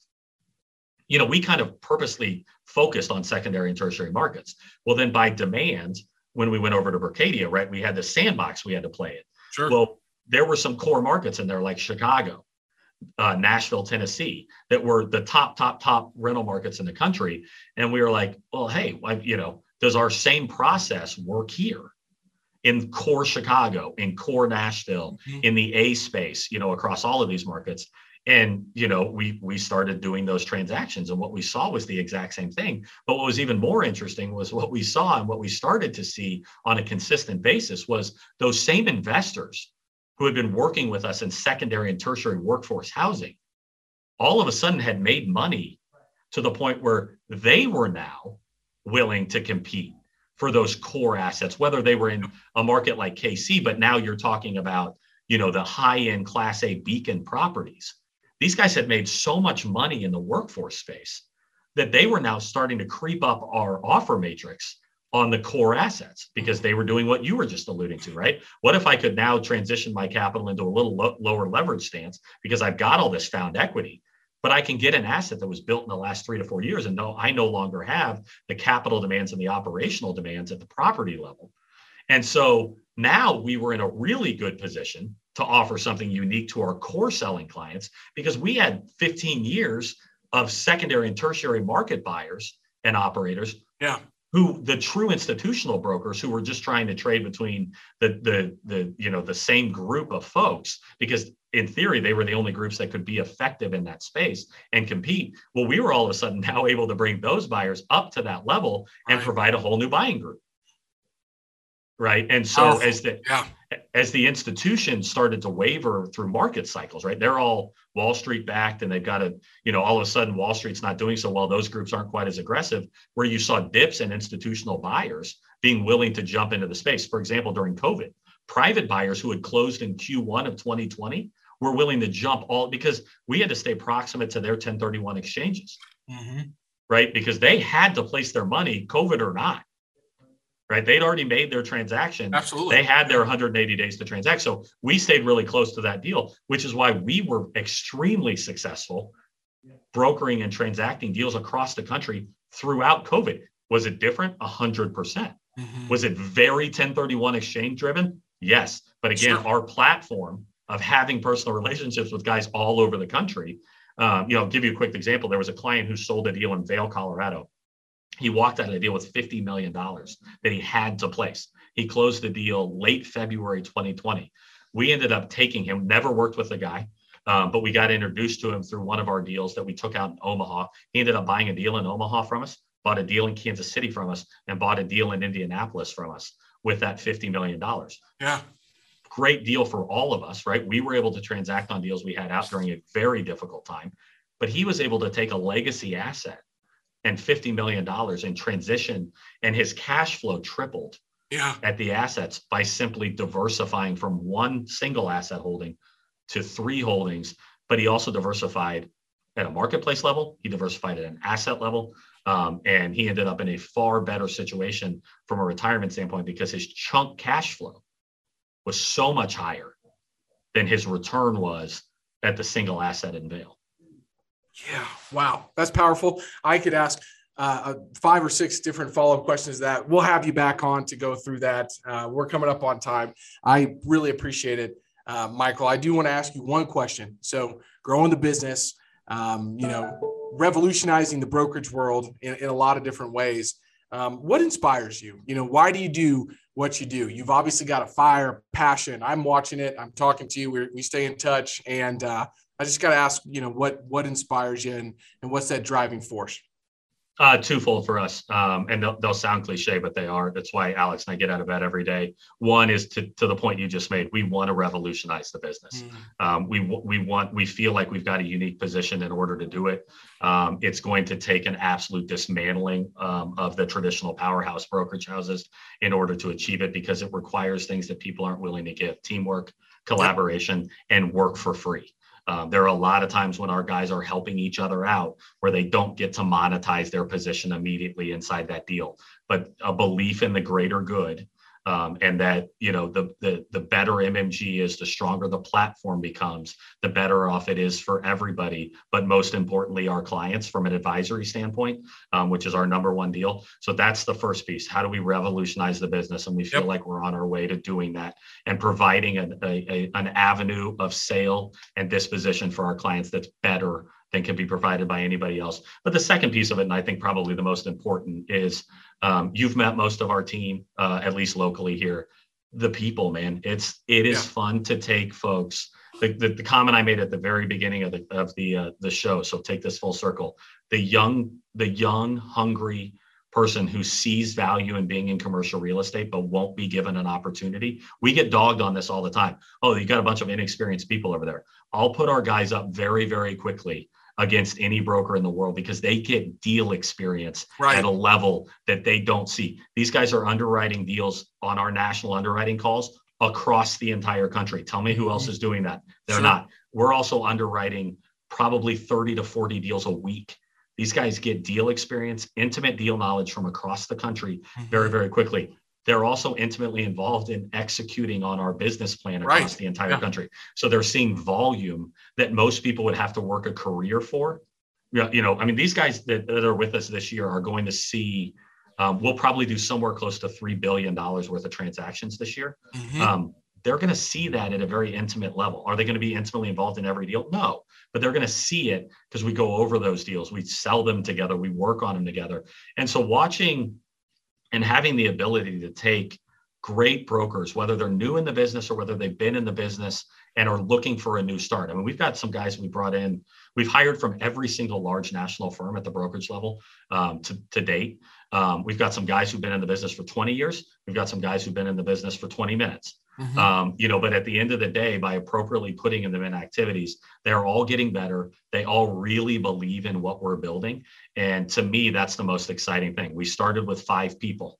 Speaker 1: you know, we kind of purposely focused on secondary and tertiary markets. Well, then by demand, when we went over to Berkadia, right, we had the sandbox we had to play in.
Speaker 3: sure
Speaker 1: Well, there were some core markets in there like Chicago, uh, Nashville, Tennessee, that were the top, top, top rental markets in the country. And we were like, well, hey, why, you know, does our same process work here in core Chicago, in core Nashville,
Speaker 3: Mhm.
Speaker 1: in the A space, you know, across all of these markets? And you know, we we started doing those transactions, and what we saw was the exact same thing. But what was even more interesting was what we saw and what we started to see on a consistent basis was those same investors who had been working with us in secondary and tertiary workforce housing, all of a sudden had made money to the point where they were now willing to compete for those core assets, whether they were in a market like KC, but now you're talking about, you know, the high-end class A beacon properties. These guys had made so much money in the workforce space that they were now starting to creep up our offer matrix on the core assets because they were doing what you were just alluding to, right? What if I could now transition my capital into a little lo- lower leverage stance because I've got all this found equity, but I can get an asset that was built in the last three to four years and no, I no longer have the capital demands and the operational demands at the property level. And so now we were in a really good position to offer something unique to our core selling clients because we had 15 years of secondary and tertiary market buyers and operators
Speaker 3: Yeah.
Speaker 1: who the true institutional brokers who were just trying to trade between the the the you know the same group of folks because in theory they were the only groups that could be effective in that space and compete well we were all of a sudden now able to bring those buyers up to that level and right. provide a whole new buying group right and so Powerful. as the yeah. As the institution started to waver through market cycles right? They're all wall street backed and they've got to you know all of a sudden wall street's not doing so well. Those groups aren't quite as aggressive where you saw dips in institutional buyers being willing to jump into the space. For example during covid private buyers who had closed in q1 of 2020 were willing to jump all because we had to stay proximate to their 1031 exchanges mm-hmm. right? Because they had to place their money covid or not right? They'd already made their transaction.
Speaker 3: Absolutely.
Speaker 1: They had their 180 days to transact. So we stayed really close to that deal, which is why we were extremely successful brokering and transacting deals across the country throughout COVID. Was it different? 100%. percent mm hmm Was it very 1031 exchange driven? Yes. But again, sure. our platform of having personal relationships with guys all over the country. Um, you know, I'll give you a quick example. There was a client who sold a deal in Vail, Colorado he walked out of the deal with $50 million that he had to place. He closed the deal late February 2020. We ended up taking him, never worked with the guy, um, but we got introduced to him through one of our deals that we took out in Omaha. He ended up buying a deal in Omaha from us, bought a deal in Kansas City from us, and bought a deal in Indianapolis from us with that $50 million.
Speaker 3: Yeah.
Speaker 1: Great deal for all of us, right? We were able to transact on deals we had out during a very difficult time, but he was able to take a legacy asset and $50 million in transition and his cash flow tripled
Speaker 3: yeah.
Speaker 1: at the assets by simply diversifying from one single asset holding to three holdings but he also diversified at a marketplace level he diversified at an asset level um, and he ended up in a far better situation from a retirement standpoint because his chunk cash flow was so much higher than his return was at the single asset in Vail.
Speaker 3: Yeah. Wow. That's powerful. I could ask uh, uh, five or six different follow up questions that we'll have you back on to go through that. Uh, we're coming up on time. I really appreciate it, uh, Michael. I do want to ask you one question. So, growing the business, um, you know, revolutionizing the brokerage world in, in a lot of different ways. Um, what inspires you? You know, why do you do what you do? You've obviously got a fire, passion. I'm watching it. I'm talking to you. We're, we stay in touch, and uh, I just got to ask, you know, what what inspires you and, and what's that driving force?
Speaker 1: Uh, twofold for us, um, and they'll, they'll, sound cliche, but they are. That's why Alex and I get out of bed every day. One is to to the point you just made. We want to revolutionize the business. Mm. Um, we we want we feel like we've got a unique position in order to do it. Um, it's going to take an absolute dismantling um, of the traditional powerhouse brokerage houses in order to achieve it because it requires things that people aren't willing to give: teamwork, collaboration, and work for free. Uh, there are a lot of times when our guys are helping each other out where they don't get to monetize their position immediately inside that deal, but a belief in the greater good um, and that you know the, the the better mmg is the stronger the platform becomes the better off it is for everybody but most importantly our clients from an advisory standpoint um, which is our number one deal so that's the first piece how do we revolutionize the business and we feel yep. like we're on our way to doing that and providing an, a, a, an avenue of sale and disposition for our clients that's better than can be provided by anybody else. But the second piece of it, and I think probably the most important, is um, you've met most of our team, uh, at least locally here. The people, man, it's it is yeah. fun to take folks. The, the, the, comment I made at the very beginning of the of the uh, the show. So take this full circle. The young the young hungry person who sees value in being in commercial real estate but won't be given an opportunity. We get dogged on this all the time. Oh, you got a bunch of inexperienced people over there. I'll put our guys up very very quickly against any broker in the world because they get deal experience right. at a level that they don't see. These guys are underwriting deals on our national underwriting calls across the entire country. Tell me who else mm-hmm. is doing that. They're sure. not. We're also underwriting probably 30 to 40 deals a week. These guys get deal experience, intimate deal knowledge from across the country very, mm-hmm. very quickly they're also intimately involved in executing on our business plan across right. the entire yeah. country. So they're seeing volume that most people would have to work a career for. You know, I mean, these guys that, that are with us this year are going to see. Um, we'll probably do somewhere close to three billion dollars worth of transactions this year. Mm-hmm. Um, they're going to see that at a very intimate level. Are they going to be intimately involved in every deal? No, but they're going to see it because we go over those deals, we sell them together, we work on them together, and so watching and having the ability to take great brokers, whether they're new in the business or whether they've been in the business and are looking for a new start. I mean, we've got some guys we brought in, we've hired from every single large national firm at the brokerage level um, to, to date. Um, we've got some guys who've been in the business for 20 years. We've got some guys who've been in the business for 20 minutes. Mm-hmm. Um, you know, but at the end of the day, by appropriately putting them in activities, they're all getting better. They all really believe in what we're building. And to me, that's the most exciting thing. We started with five people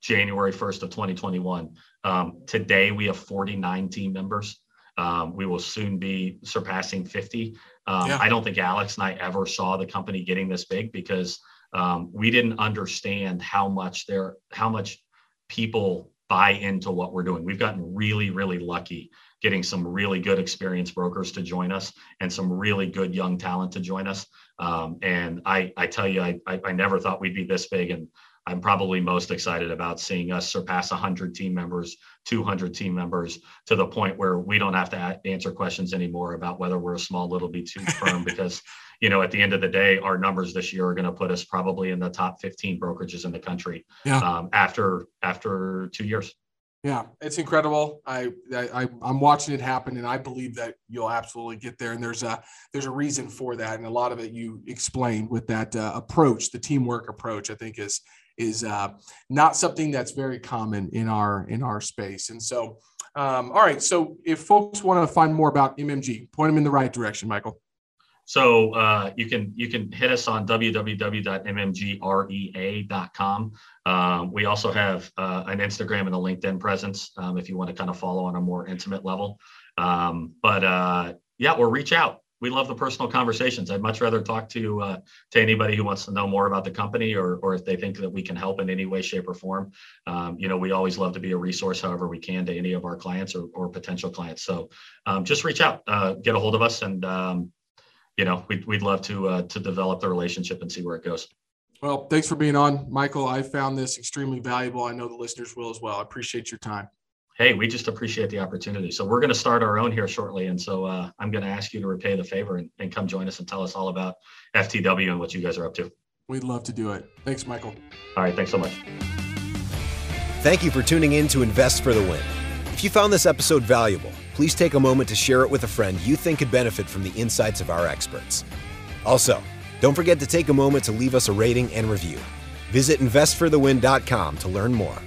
Speaker 1: January 1st of 2021. Um, today, we have 49 team members. Um, we will soon be surpassing 50. Um, yeah. I don't think Alex and I ever saw the company getting this big because um, we didn't understand how much there, how much people buy into what we're doing. We've gotten really, really lucky getting some really good experienced brokers to join us and some really good young talent to join us. Um, and I, I tell you, I, I, I never thought we'd be this big. And I'm probably most excited about seeing us surpass 100 team members, 200 team members, to the point where we don't have to answer questions anymore about whether we're a small little boutique firm because, you know, at the end of the day, our numbers this year are going to put us probably in the top 15 brokerages in the country yeah. um, after after two years.
Speaker 3: Yeah, it's incredible. I, I I'm watching it happen, and I believe that you'll absolutely get there. And there's a there's a reason for that, and a lot of it you explained with that uh, approach, the teamwork approach. I think is is uh, not something that's very common in our in our space. And so, um, all right. So if folks want to find more about MMG, point them in the right direction, Michael.
Speaker 1: So uh, you can you can hit us on www.mmgrea.com. Um, we also have uh, an Instagram and a LinkedIn presence um, if you want to kind of follow on a more intimate level. Um, but uh, yeah, or reach out we love the personal conversations. I'd much rather talk to uh, to anybody who wants to know more about the company, or or if they think that we can help in any way, shape, or form. Um, you know, we always love to be a resource, however we can, to any of our clients or, or potential clients. So um, just reach out, uh, get a hold of us, and um, you know, we'd we'd love to uh, to develop the relationship and see where it goes.
Speaker 3: Well, thanks for being on, Michael. I found this extremely valuable. I know the listeners will as well. I appreciate your time
Speaker 1: hey, we just appreciate the opportunity. So we're going to start our own here shortly. And so uh, I'm going to ask you to repay the favor and, and come join us and tell us all about FTW and what you guys are up to.
Speaker 3: We'd love to do it. Thanks, Michael.
Speaker 1: All right. Thanks so much.
Speaker 2: Thank you for tuning in to Invest for the Win. If you found this episode valuable, please take a moment to share it with a friend you think could benefit from the insights of our experts. Also, don't forget to take a moment to leave us a rating and review. Visit investforthewin.com to learn more.